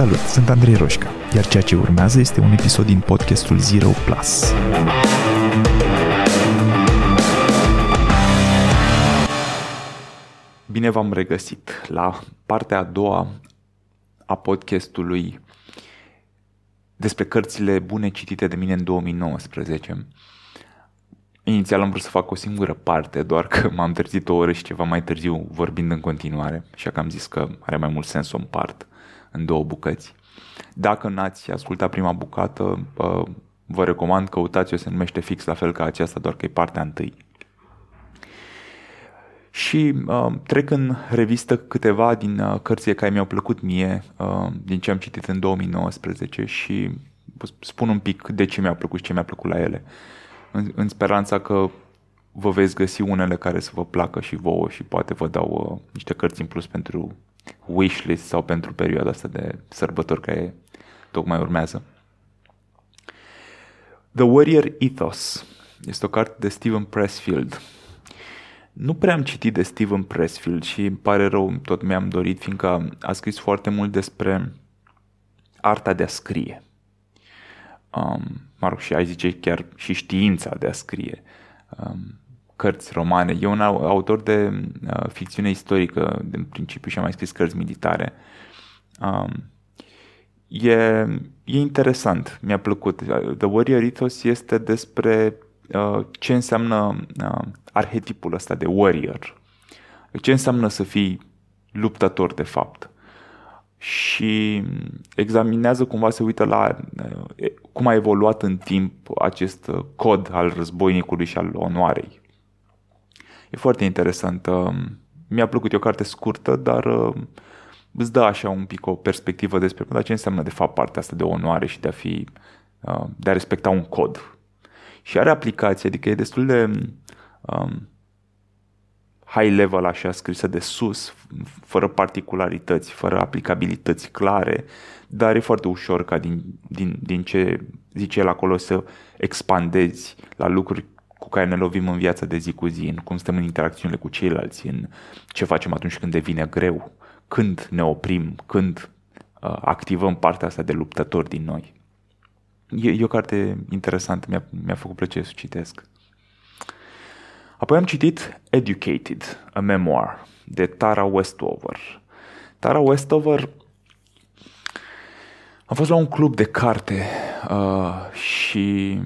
Salut, sunt Andrei Roșca, iar ceea ce urmează este un episod din podcastul Zero Plus. Bine v-am regăsit la partea a doua a podcastului despre cărțile bune citite de mine în 2019. Inițial am vrut să fac o singură parte, doar că m-am trezit o oră și ceva mai târziu vorbind în continuare, așa că am zis că are mai mult sens să o împart în două bucăți. Dacă n-ați ascultat prima bucată, vă recomand, căutați-o, se numește fix la fel ca aceasta, doar că e partea întâi. Și uh, trec în revistă câteva din uh, cărțile care mi-au plăcut mie, uh, din ce am citit în 2019 și spun un pic de ce mi-a plăcut și ce mi-a plăcut la ele. În, în speranța că vă veți găsi unele care să vă placă și vouă și poate vă dau uh, niște cărți în plus pentru wishlist sau pentru perioada asta de sărbători care tocmai urmează. The Warrior Ethos este o carte de Steven Pressfield. Nu prea am citit de Steven Pressfield și îmi pare rău, tot mi-am dorit, fiindcă a scris foarte mult despre arta de a scrie. Um, mă rog, și ai zice chiar și știința de a scrie. Um, cărți romane. E un autor de uh, ficțiune istorică, în principiu, și a mai scris cărți militare. Um, e, e interesant, mi-a plăcut. The Warrior Ethos este despre uh, ce înseamnă uh, arhetipul ăsta de warrior. Ce înseamnă să fii luptător, de fapt. Și examinează cumva, se uită la uh, cum a evoluat în timp acest cod al războinicului și al onoarei. E foarte interesant. Mi-a plăcut, e o carte scurtă, dar uh, îți dă așa un pic o perspectivă despre dar ce înseamnă de fapt partea asta de onoare și de a fi, uh, de a respecta un cod. Și are aplicație, adică e destul de um, high level așa scrisă de sus, fără particularități, fără aplicabilități clare, dar e foarte ușor ca din, din, din ce zice el acolo să expandezi la lucruri cu care ne lovim în viața de zi cu zi, în cum stăm în interacțiunile cu ceilalți, în ce facem atunci când devine greu, când ne oprim, când uh, activăm partea asta de luptător din noi. E, e o carte interesantă, mi-a, mi-a făcut plăcere să citesc. Apoi am citit Educated, a memoir, de Tara Westover. Tara Westover am fost la un club de carte uh, și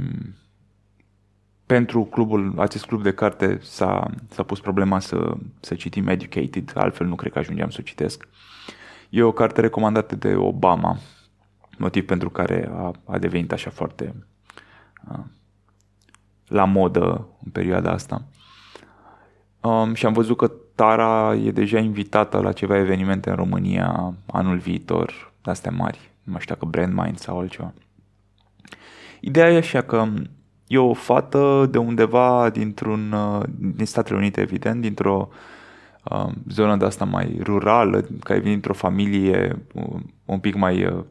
pentru clubul, acest club de carte s-a, s-a pus problema să, să citim Educated, altfel nu cred că ajungeam să o citesc. E o carte recomandată de Obama, motiv pentru care a, a devenit așa foarte a, la modă în perioada asta. Um, și am văzut că Tara e deja invitată la ceva evenimente în România anul viitor, astea mari, nu mai știu dacă Brandmind sau altceva. Ideea e așa că E o fată de undeva dintr-un, uh, din Statele Unite, evident, dintr-o uh, zonă de asta mai rurală, care vine dintr-o familie uh, un pic mai uh,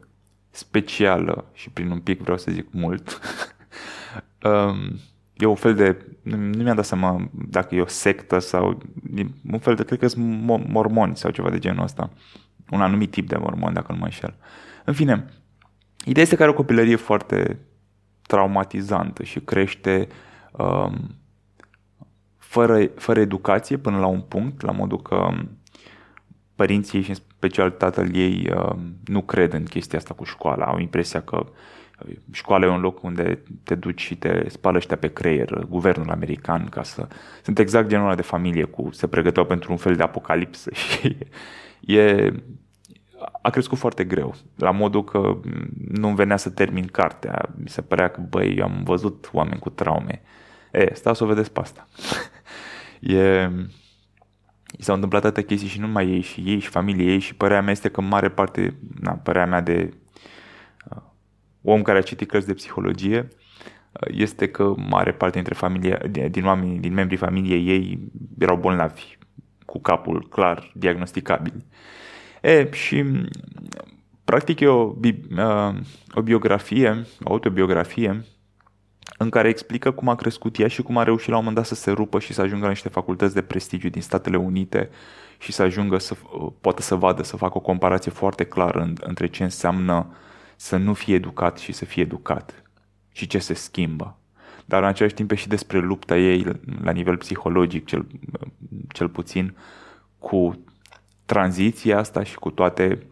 specială și prin un pic vreau să zic mult. um, e un fel de, nu mi-am dat seama dacă e o sectă sau un fel de, cred că sunt mormoni sau ceva de genul ăsta. Un anumit tip de mormoni, dacă nu mă înșel. În fine, ideea este că are o copilărie foarte traumatizantă și crește um, fără, fără educație până la un punct, la modul că um, părinții și în special tatăl ei uh, nu cred în chestia asta cu școala, au impresia că uh, școala e un loc unde te duci și te spală ăștia pe creier, guvernul american, ca să... Sunt exact genul ăla de familie cu... se pregăteau pentru un fel de apocalipsă și e, a crescut foarte greu, la modul că nu venea să termin cartea. Mi se părea că, băi, eu am văzut oameni cu traume. E, stați să o vedeți pe asta. e, i s-au întâmplat atâtea chestii și nu numai ei, și ei, și familie ei, și părerea mea este că mare parte, na, părerea mea de uh, om care a citit cărți de psihologie, uh, este că mare parte dintre familie, din oamenii, din membrii familiei ei erau bolnavi, cu capul clar diagnosticabil. Uh, E, și practic e o, uh, o biografie, o autobiografie în care explică cum a crescut ea și cum a reușit la un moment dat să se rupă și să ajungă la niște facultăți de prestigiu din Statele Unite și să ajungă să poată să vadă, să facă o comparație foarte clară în, între ce înseamnă să nu fie educat și să fie educat și ce se schimbă. Dar în același timp e și despre lupta ei la nivel psihologic, cel, cel puțin, cu tranziția asta și cu toate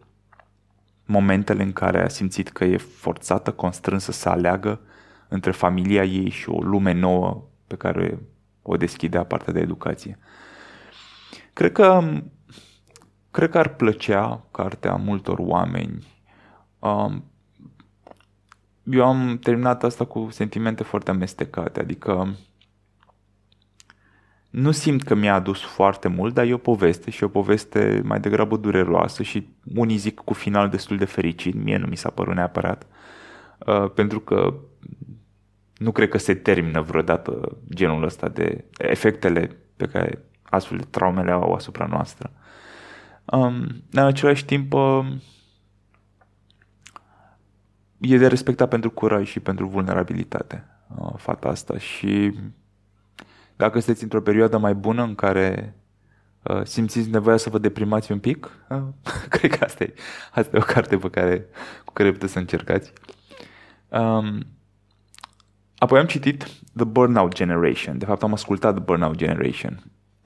momentele în care a simțit că e forțată, constrânsă să aleagă între familia ei și o lume nouă pe care o deschidea partea de educație. Cred că, cred că ar plăcea cartea multor oameni. Um, eu am terminat asta cu sentimente foarte amestecate, adică nu simt că mi-a adus foarte mult, dar e o poveste și o poveste mai degrabă dureroasă și unii zic cu final destul de fericit, mie nu mi s-a părut neapărat, uh, pentru că nu cred că se termină vreodată genul ăsta de efectele pe care astfel de traumele au asupra noastră. Um, în același timp, uh, e de respectat pentru curaj și pentru vulnerabilitate uh, fata asta și dacă sunteți într-o perioadă mai bună în care uh, simțiți nevoia să vă deprimați un pic, uh, cred că asta e, asta e o carte pe care, cu care puteți să încercați. Um, apoi am citit The Burnout Generation. De fapt am ascultat The Burnout Generation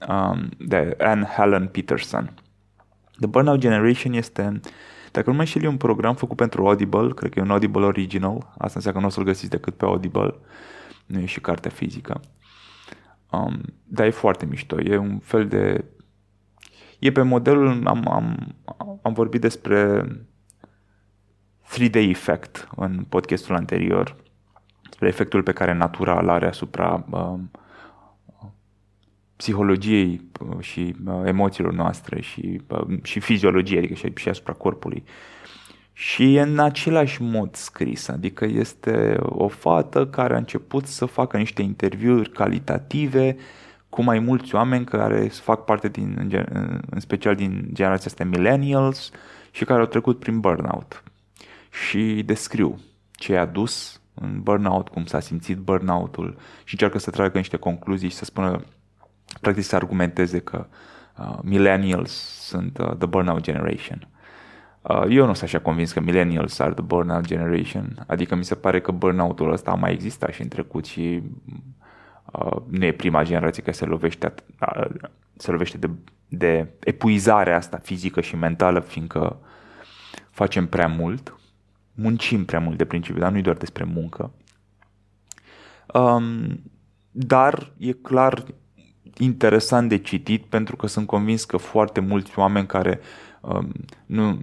um, de Anne Helen Peterson. The Burnout Generation este, dacă nu mai știu, un program făcut pentru Audible, cred că e un Audible original, asta înseamnă că nu o să-l găsiți decât pe Audible, nu e și cartea fizică. Um, dar e foarte mișto. E un fel de... E pe modelul... Am, am, am vorbit despre 3D effect în podcastul anterior, despre efectul pe care natura îl are asupra um, psihologiei uh, și uh, emoțiilor noastre și, uh, și fiziologiei, adică și, și asupra corpului. Și e în același mod scris, adică este o fată care a început să facă niște interviuri calitative cu mai mulți oameni care fac parte din, în special din generația asta millennials și care au trecut prin burnout. Și descriu ce i-a dus în burnout, cum s-a simțit burnout-ul și încearcă să tragă niște concluzii și să spună, practic să argumenteze că uh, millennials sunt uh, the burnout generation. Uh, eu nu sunt așa convins că millennials are the burnout generation, adică mi se pare că burnout-ul ăsta a mai existat și în trecut și uh, nu e prima generație care se lovește, uh, se lovește de, de epuizarea asta fizică și mentală, fiindcă facem prea mult, muncim prea mult de principiu, dar nu e doar despre muncă. Um, dar e clar interesant de citit pentru că sunt convins că foarte mulți oameni care uh, Um, nu,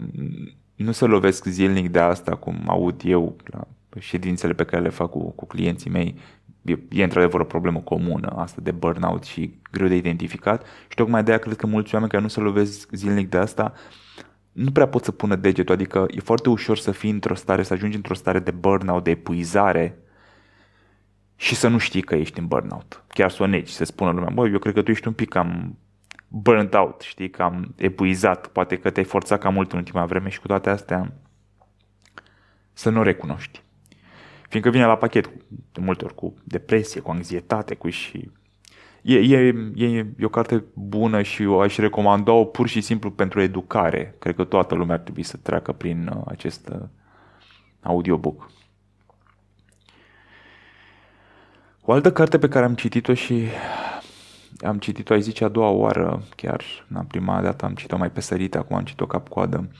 nu se lovesc zilnic de asta, cum aud eu la ședințele pe care le fac cu, cu clienții mei. E, e într-adevăr o problemă comună asta de burnout și greu de identificat și tocmai de aia cred că mulți oameni care nu se lovesc zilnic de asta nu prea pot să pună degetul, adică e foarte ușor să fii într-o stare, să ajungi într-o stare de burnout, de epuizare și să nu știi că ești în burnout. Chiar să o negi, să spună lumea, băi, eu cred că tu ești un pic cam burnt out, știi, cam epuizat, poate că te-ai forțat cam mult în ultima vreme și cu toate astea să nu recunoști. Fiindcă vine la pachet de multe ori cu depresie, cu anxietate, cu și... E, e, e, e o carte bună și o aș recomanda-o pur și simplu pentru educare. Cred că toată lumea ar trebui să treacă prin uh, acest uh, audiobook. O altă carte pe care am citit-o și am citit-o, ai zice, a doua oară, chiar în prima dată am citit-o mai pe sărite, acum am citit-o cap-coadă.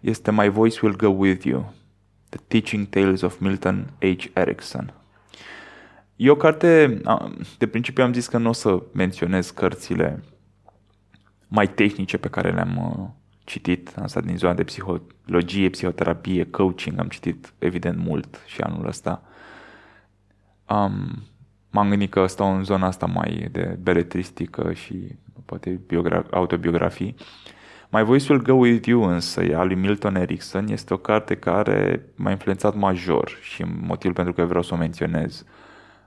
Este My Voice Will Go With You, The Teaching Tales of Milton H. Erickson. E o carte, de principiu am zis că nu o să menționez cărțile mai tehnice pe care le-am uh, citit, asta din zona de psihologie, psihoterapie, coaching, am citit evident mult și anul ăsta. Um, m-am gândit că stau în zona asta mai de beletristică și poate biogra- autobiografii. My Voice Will Go With You însă, a lui Milton Erickson, este o carte care m-a influențat major și motivul pentru care vreau să o menționez.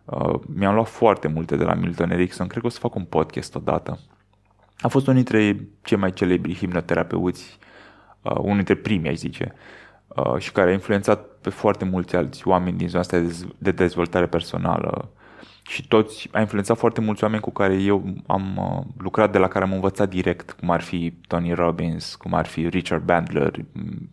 Uh, mi-am luat foarte multe de la Milton Erickson, cred că o să fac un podcast odată. A fost unul dintre cei mai celebri hipnoterapeuți, uh, unul dintre primii, aș zice, uh, și care a influențat pe foarte mulți alți oameni din zona asta de dezvoltare personală și toți, a influențat foarte mulți oameni cu care eu am uh, lucrat, de la care am învățat direct, cum ar fi Tony Robbins, cum ar fi Richard Bandler, mm,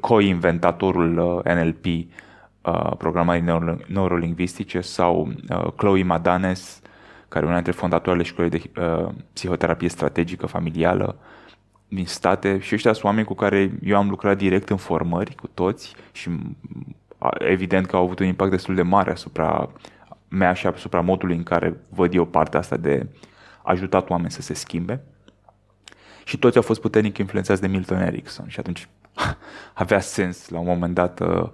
co-inventatorul uh, NLP, uh, programării neuro- neurolingvistice, sau uh, Chloe Madanes, care e una dintre fondatoarele școlii de uh, psihoterapie strategică familială din state. Și ăștia sunt oameni cu care eu am lucrat direct în formări cu toți și evident că au avut un impact destul de mare asupra mea și asupra modului în care văd eu partea asta de ajutat oameni să se schimbe. Și toți au fost puternic influențați de Milton Erickson și atunci avea sens la un moment dat uh,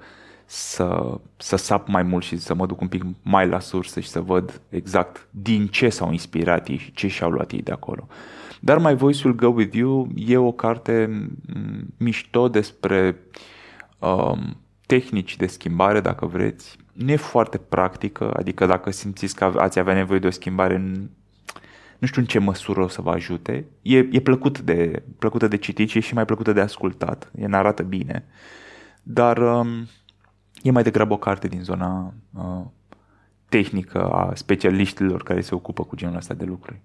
să, să sap mai mult și să mă duc un pic mai la sursă și să văd exact din ce s-au inspirat ei și ce și-au luat ei de acolo. Dar My Voice Will Go With You e o carte mișto despre um, tehnici de schimbare, dacă vreți. Nu e foarte practică, adică dacă simțiți că ați avea nevoie de o schimbare, nu știu în ce măsură o să vă ajute. E, e plăcut de, plăcută de citit și e și mai plăcută de ascultat. E narată bine. Dar um, e mai degrabă o carte din zona uh, tehnică a specialiștilor care se ocupă cu genul ăsta de lucruri.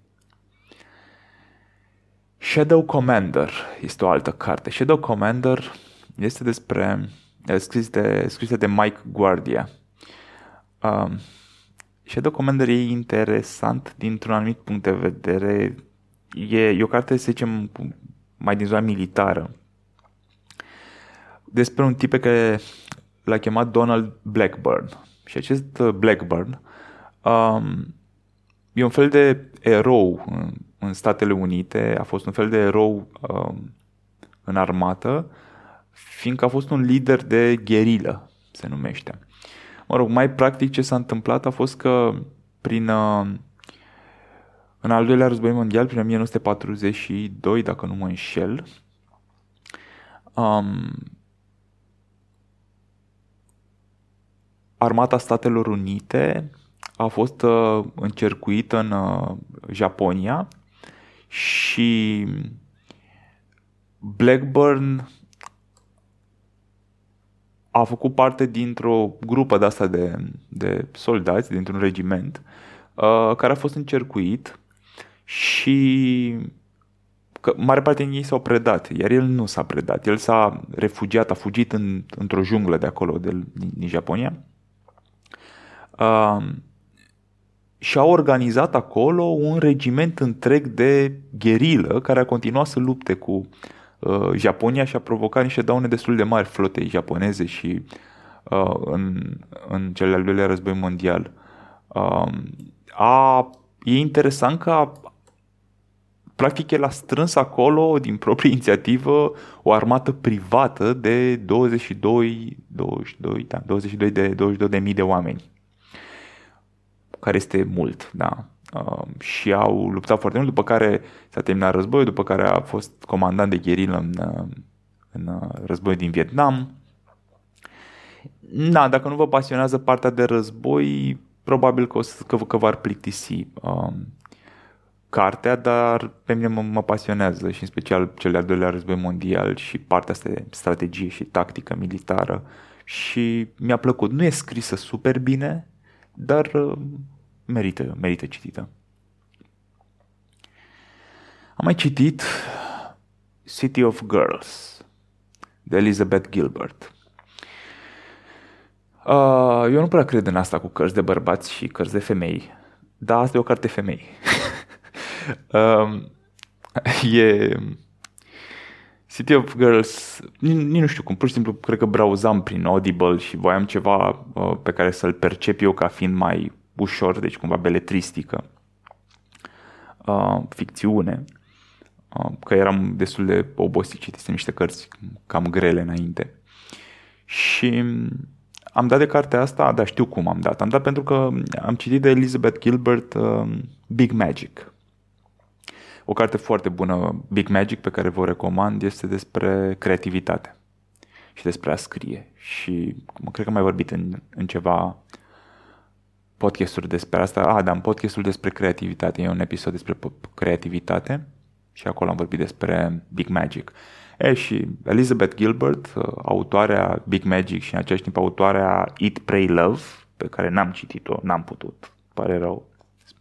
Shadow Commander este o altă carte. Shadow Commander este despre scris de, scrisă de Mike Guardia. Um, Shadow Commander e interesant dintr-un anumit punct de vedere. E, e o carte, să zicem, mai din zona militară. Despre un tip pe care l-a chemat Donald Blackburn. Și acest Blackburn um, e un fel de erou în, în Statele Unite, a fost un fel de erou um, în armată, fiindcă a fost un lider de gherilă, se numește. Mă rog, mai practic ce s-a întâmplat a fost că prin uh, în al doilea război mondial, prin 1942, dacă nu mă înșel, um, Armata Statelor Unite a fost uh, încercuită în uh, Japonia și Blackburn a făcut parte dintr-o grupă de asta de, de soldați, dintr-un regiment, uh, care a fost încercuit și că mare parte din ei s-au predat, iar el nu s-a predat. El s-a refugiat, a fugit în, într-o junglă de acolo, de, din, din Japonia. Uh, și a organizat acolo un regiment întreg de gherilă care a continuat să lupte cu uh, Japonia și a provocat niște daune destul de mari flotei japoneze și uh, în, în cel al doilea război mondial. Uh, a, e interesant că a, practic el a strâns acolo, din proprie inițiativă, o armată privată de 22, 22, da, 22 de, 22 de mii de oameni care este mult, da. Uh, și au luptat foarte mult, după care s-a terminat războiul, după care a fost comandant de gherilă în, uh, în uh, războiul din Vietnam. Da, dacă nu vă pasionează partea de război, probabil că, o să, că, că v-ar plictisi uh, cartea, dar pe mine mă, mă pasionează și în special cel de-al doilea război mondial și partea asta de strategie și tactică militară și mi-a plăcut. Nu e scrisă super bine, dar uh, merită, merită citită. Am mai citit City of Girls de Elizabeth Gilbert. Uh, eu nu prea cred în asta cu cărți de bărbați și cărți de femei, dar asta e o carte femei. uh, e City of Girls, nici nu știu cum, pur și simplu cred că browsam prin Audible și voiam ceva uh, pe care să-l percep eu ca fiind mai ușor, deci cumva beletristică, uh, ficțiune, uh, că eram destul de obosit, citisem niște cărți cam grele înainte. Și am dat de cartea asta, dar știu cum am dat. Am dat pentru că am citit de Elizabeth Gilbert uh, Big Magic. O carte foarte bună, Big Magic, pe care vă recomand, este despre creativitate și despre a scrie. Și cred că am mai vorbit în, în ceva podcasturi despre asta. Ah, da, în podcastul despre creativitate. E un episod despre creativitate și acolo am vorbit despre Big Magic. E, și Elizabeth Gilbert, uh, autoarea Big Magic și în același timp autoarea Eat, Pray, Love, pe care n-am citit-o, n-am putut, pare rău.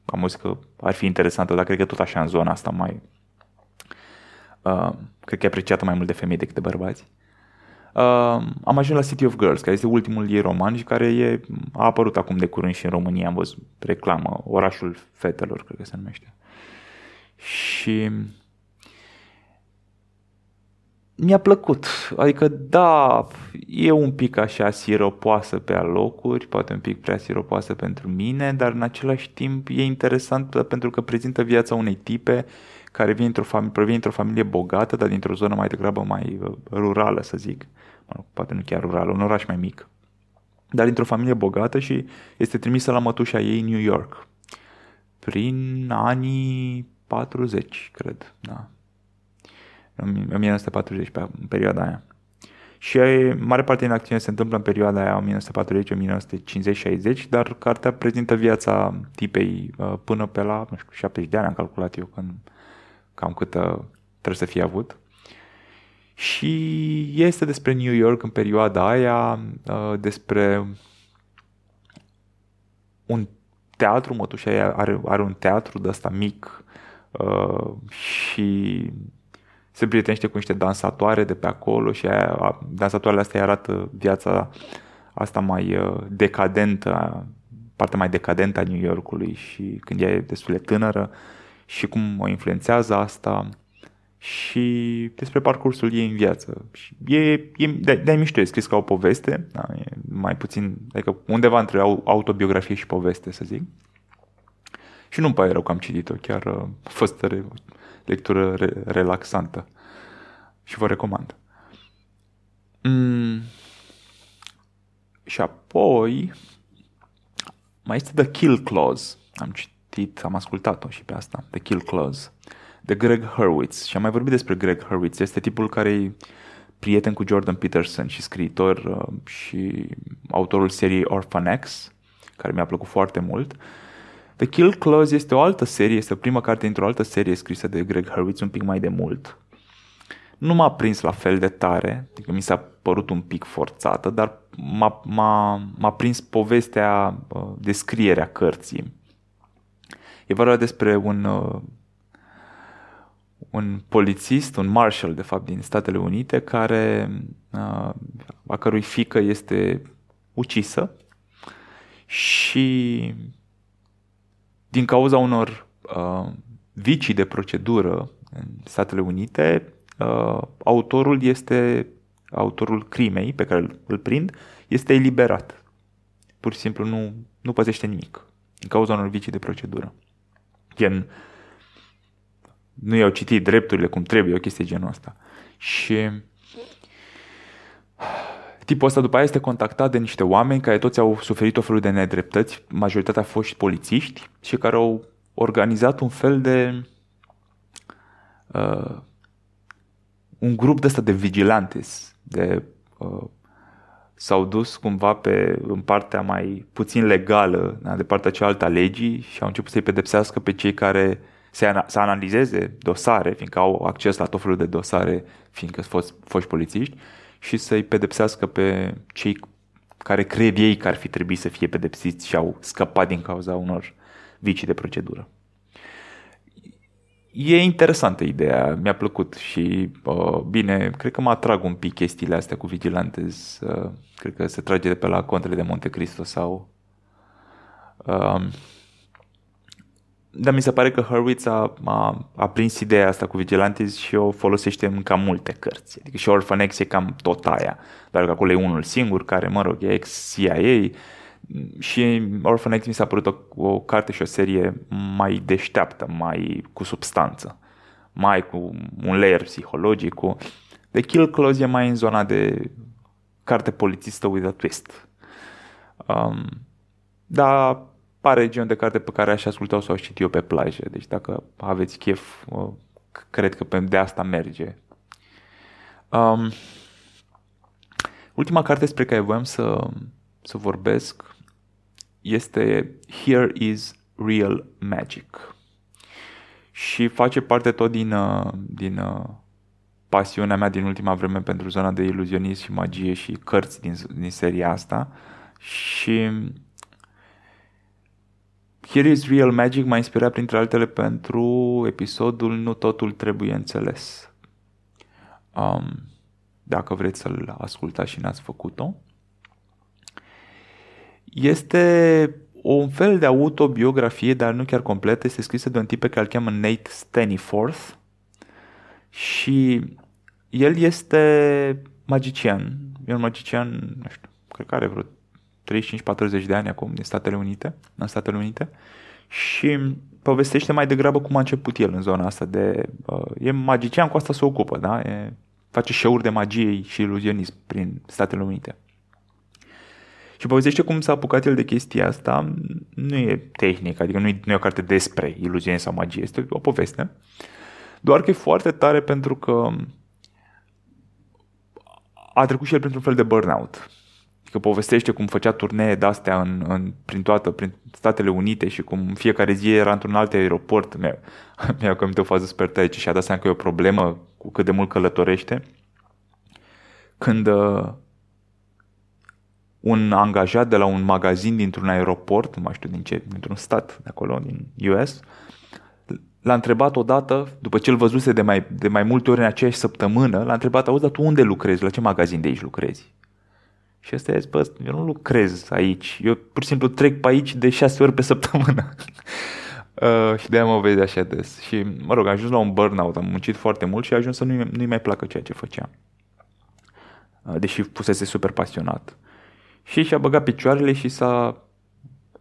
Am zis că ar fi interesantă, dar cred că tot așa în zona asta mai... Uh, cred că e apreciată mai mult de femei decât de bărbați. Uh, am ajuns la City of Girls, care este ultimul ei roman și care e, a apărut acum de curând și în România, am văzut reclamă, Orașul Fetelor, cred că se numește. Și mi-a plăcut. Adică, da, e un pic așa siropoasă pe alocuri, poate un pic prea siropoasă pentru mine, dar în același timp e interesant pentru că prezintă viața unei tipe care vine într-o familie, provine într-o familie bogată, dar dintr-o zonă mai degrabă mai uh, rurală, să zic. Mă, poate nu chiar rurală, un oraș mai mic. Dar dintr-o familie bogată și este trimisă la mătușa ei New York. Prin anii 40, cred, da. În 1940, pe în perioada aia. Și mare parte din acțiune se întâmplă în perioada aia 1940, 1950, 60, dar cartea prezintă viața tipei uh, până pe la, nu știu, 70 de ani am calculat eu când cam cât trebuie să fie avut. Și este despre New York în perioada aia, uh, despre un teatru, mătușa aia are, are un teatru de ăsta mic uh, și se prietenește cu niște dansatoare de pe acolo și aia, dansatoarele astea arată viața asta mai uh, decadentă, partea mai decadentă a New Yorkului și când e destul de tânără și cum o influențează asta și despre parcursul ei în viață. Și e, e de, de mișto, e scris ca o poveste, da, e mai puțin, adică undeva între autobiografie și poveste, să zic. Și nu-mi pare rău că am citit-o, chiar uh, a fost o lectură re, relaxantă și vă recomand. Mm. Și apoi mai este The Kill Clause. Am citit, am ascultat-o și pe asta, The Kill Clause de Greg Hurwitz. Și am mai vorbit despre Greg Hurwitz. Este tipul care e prieten cu Jordan Peterson și scriitor uh, și autorul seriei Orphan X, care mi-a plăcut foarte mult. The Kill Clause este o altă serie, este prima carte dintr-o altă serie scrisă de Greg Hurwitz un pic mai de mult. Nu m-a prins la fel de tare, adică mi s-a părut un pic forțată, dar m-a, m-a, m-a prins povestea, uh, descrierea cărții. E vorba despre un uh, un polițist, un marshal, de fapt, din Statele Unite, care, uh, a cărui fică este ucisă și din cauza unor uh, vicii de procedură în Statele Unite, uh, autorul este autorul crimei pe care îl prind este eliberat. Pur și simplu nu, nu păzește nimic din cauza unor vicii de procedură. Gen, nu i-au citit drepturile cum trebuie, o chestie genul ăsta. Și tipul ăsta după aia este contactat de niște oameni care toți au suferit o felul de nedreptăți, majoritatea foști polițiști și care au organizat un fel de uh, un grup de ăsta de vigilantes, de uh, s-au dus cumva pe, în partea mai puțin legală, da, de partea cealaltă a legii și au început să-i pedepsească pe cei care să, să analizeze dosare, fiindcă au acces la tot felul de dosare, fiindcă sunt fost, foști polițiști, și să-i pedepsească pe cei care cred ei că ar fi trebuit să fie pedepsiți și au scăpat din cauza unor vicii de procedură. E interesantă ideea, mi-a plăcut și uh, bine, cred că mă atrag un pic chestiile astea cu vigilantes, uh, cred că se trage de pe la Contele de Monte Cristo sau uh, dar mi se pare că Hurwitz a, a, a prins ideea asta cu Vigilantes și o folosește în cam multe cărți. Adică și Orphan X e cam tot aia. Dar că acolo e unul singur care, mă rog, e ex-CIA și Orphan X mi s-a părut o, o carte și o serie mai deșteaptă, mai cu substanță, mai cu un layer psihologic. Cu... The Kill Clause e mai în zona de carte polițistă with a twist. Um, dar pare genul de carte pe care aș asculta sau aș citi eu pe plajă. Deci dacă aveți chef, cred că de asta merge. Um, ultima carte despre care voiam să, să vorbesc este Here is Real Magic. Și face parte tot din, uh, din uh, pasiunea mea din ultima vreme pentru zona de iluzionism și magie și cărți din, din seria asta și Here is Real Magic m-a inspirat printre altele pentru episodul Nu totul trebuie înțeles. Um, dacă vreți să-l ascultați și n-ați făcut-o. Este un fel de autobiografie, dar nu chiar completă, este scrisă de un tip pe care îl cheamă Nate Staniforth și el este magician. E un magician, nu știu, cred că are vreo 35-40 de ani acum din Statele Unite, în Statele Unite și povestește mai degrabă cum a început el în zona asta de... Uh, e magician, cu asta se ocupă, da? E, face show de magie și iluzionism prin Statele Unite. Și povestește cum s-a apucat el de chestia asta. Nu e tehnică, adică nu e, nu e o carte despre iluziune sau magie, este o poveste. Doar că e foarte tare pentru că a trecut și el printr-un fel de burnout. Că povestește cum făcea turnee de-astea în, în, prin toată, prin Statele Unite și cum fiecare zi era într-un alt aeroport. Mi-a, mi-a o fază super tare și a dat seama că e o problemă cu cât de mult călătorește. Când uh, un angajat de la un magazin dintr-un aeroport, nu mai știu din ce, dintr-un stat de acolo, din US, l-a întrebat odată, după ce îl văzuse de mai, de mai multe ori în aceeași săptămână, l-a întrebat, auzi, dar tu unde lucrezi? La ce magazin de aici lucrezi? Și ăsta i-a zis, bă, eu nu lucrez aici, eu pur și simplu trec pe aici de șase ori pe săptămână. uh, și de-aia mă vezi așa des. Și, mă rog, am ajuns la un burnout, am muncit foarte mult și a ajuns să nu-i, nu-i mai placă ceea ce făcea. Uh, deși fusese super pasionat. Și și-a băgat picioarele și s-a,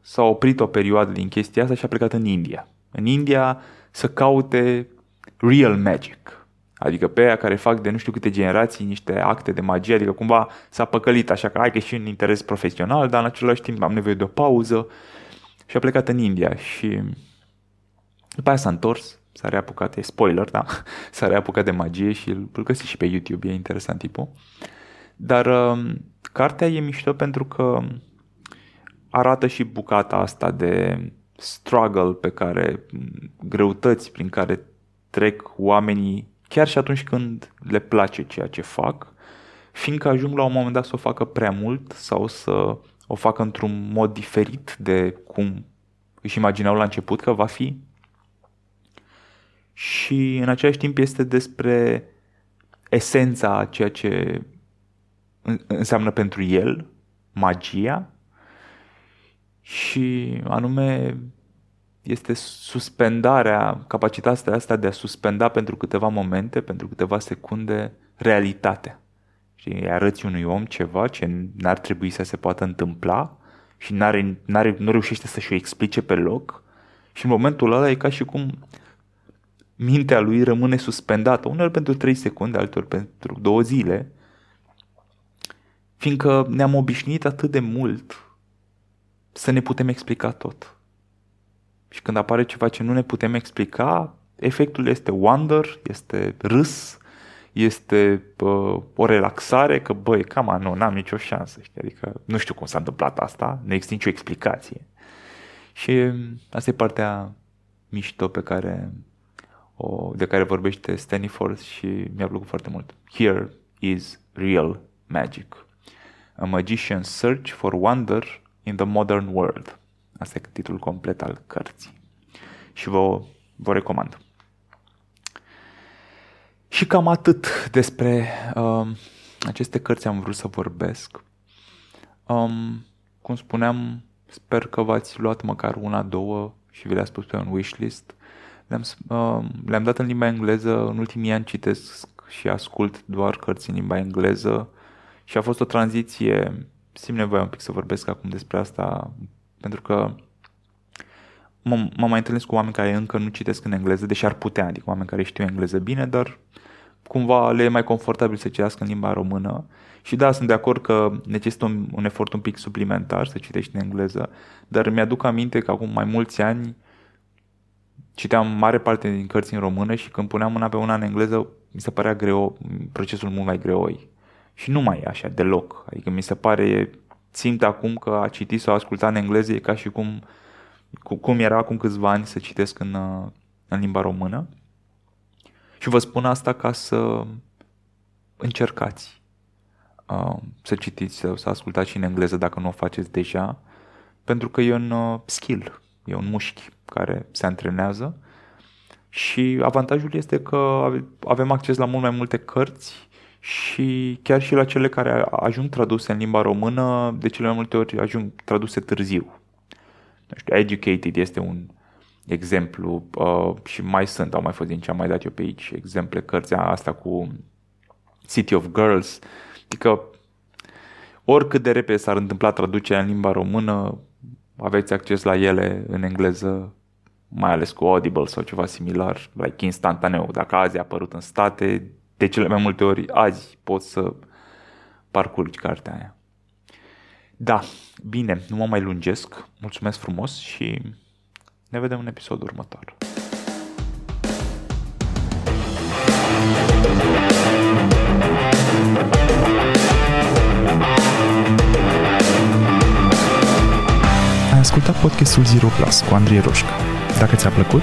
s-a oprit o perioadă din chestia asta și a plecat în India. În India să caute real magic. Adică pe aia care fac de nu știu câte generații niște acte de magie, adică cumva s-a păcălit așa că hai că e și un interes profesional, dar în același timp am nevoie de o pauză și a plecat în India și după aia s-a întors, s-a reapucat, e spoiler, da, s-a reapucat de magie și îl găsi și pe YouTube, e interesant tipul. Dar uh, cartea e mișto pentru că arată și bucata asta de struggle pe care, greutăți prin care trec oamenii chiar și atunci când le place ceea ce fac, fiindcă ajung la un moment dat să o facă prea mult sau să o facă într-un mod diferit de cum își imaginau la început că va fi. Și în același timp este despre esența a ceea ce înseamnă pentru el magia și anume este suspendarea, capacitatea asta de a suspenda pentru câteva momente, pentru câteva secunde, realitatea. Și îi arăți unui om ceva ce n-ar trebui să se poată întâmpla și n-are, n-are, nu reușește să-și o explice pe loc și în momentul ăla e ca și cum mintea lui rămâne suspendată, uneori pentru 3 secunde, altor pentru 2 zile, fiindcă ne-am obișnuit atât de mult să ne putem explica tot. Și când apare ceva ce nu ne putem explica, efectul este wonder, este râs, este bă, o relaxare, că băi, cam nu, n-am nicio șansă. Știi? Adică nu știu cum s-a întâmplat asta, nu există nicio explicație. Și asta e partea mișto pe care o, de care vorbește Staniforth și mi-a plăcut foarte mult. Here is real magic. A Magician's Search for Wonder in the Modern World. Asta e titlul complet al cărții. Și vă, vă recomand. Și cam atât despre uh, aceste cărți am vrut să vorbesc. Um, cum spuneam, sper că v-ați luat măcar una, două și vi le-ați pus pe un wishlist. Le-am, uh, le-am dat în limba engleză, în ultimii ani citesc și ascult doar cărți în limba engleză și a fost o tranziție, simt nevoie un pic să vorbesc acum despre asta, pentru că mă, mă mai întâlnesc cu oameni care încă nu citesc în engleză, deși ar putea, adică oameni care știu engleză bine, dar cumva le e mai confortabil să citească în limba română. Și da, sunt de acord că necesită un, un efort un pic suplimentar să citești în engleză, dar mi-aduc aminte că acum mai mulți ani citeam mare parte din cărți în română și când puneam mâna pe una în engleză, mi se părea greu, procesul mult mai greoi. Și nu mai e așa deloc. Adică mi se pare, simt acum că a citit sau a ascultat în engleză e ca și cum, cum era acum câțiva ani să citesc în, în limba română. Și vă spun asta ca să încercați uh, să citiți, să, să ascultați și în engleză dacă nu o faceți deja, pentru că e un uh, skill, e un mușchi care se antrenează și avantajul este că avem acces la mult mai multe cărți și chiar și la cele care ajung traduse în limba română, de cele mai multe ori ajung traduse târziu. Nu știu, Educated este un exemplu uh, și mai sunt, au mai fost din ce am mai dat eu pe aici, exemple, cărția asta cu City of Girls, adică oricât de repede s-ar întâmpla traducerea în limba română, aveți acces la ele în engleză, mai ales cu Audible sau ceva similar, like instantaneu. Dacă azi a apărut în state, de cele mai multe ori azi poți să parcurgi cartea aia. Da, bine, nu mă mai lungesc. Mulțumesc frumos și ne vedem în episodul următor. Ai ascultat podcastul Zero Plus cu Andrei Roșca. Dacă ți-a plăcut,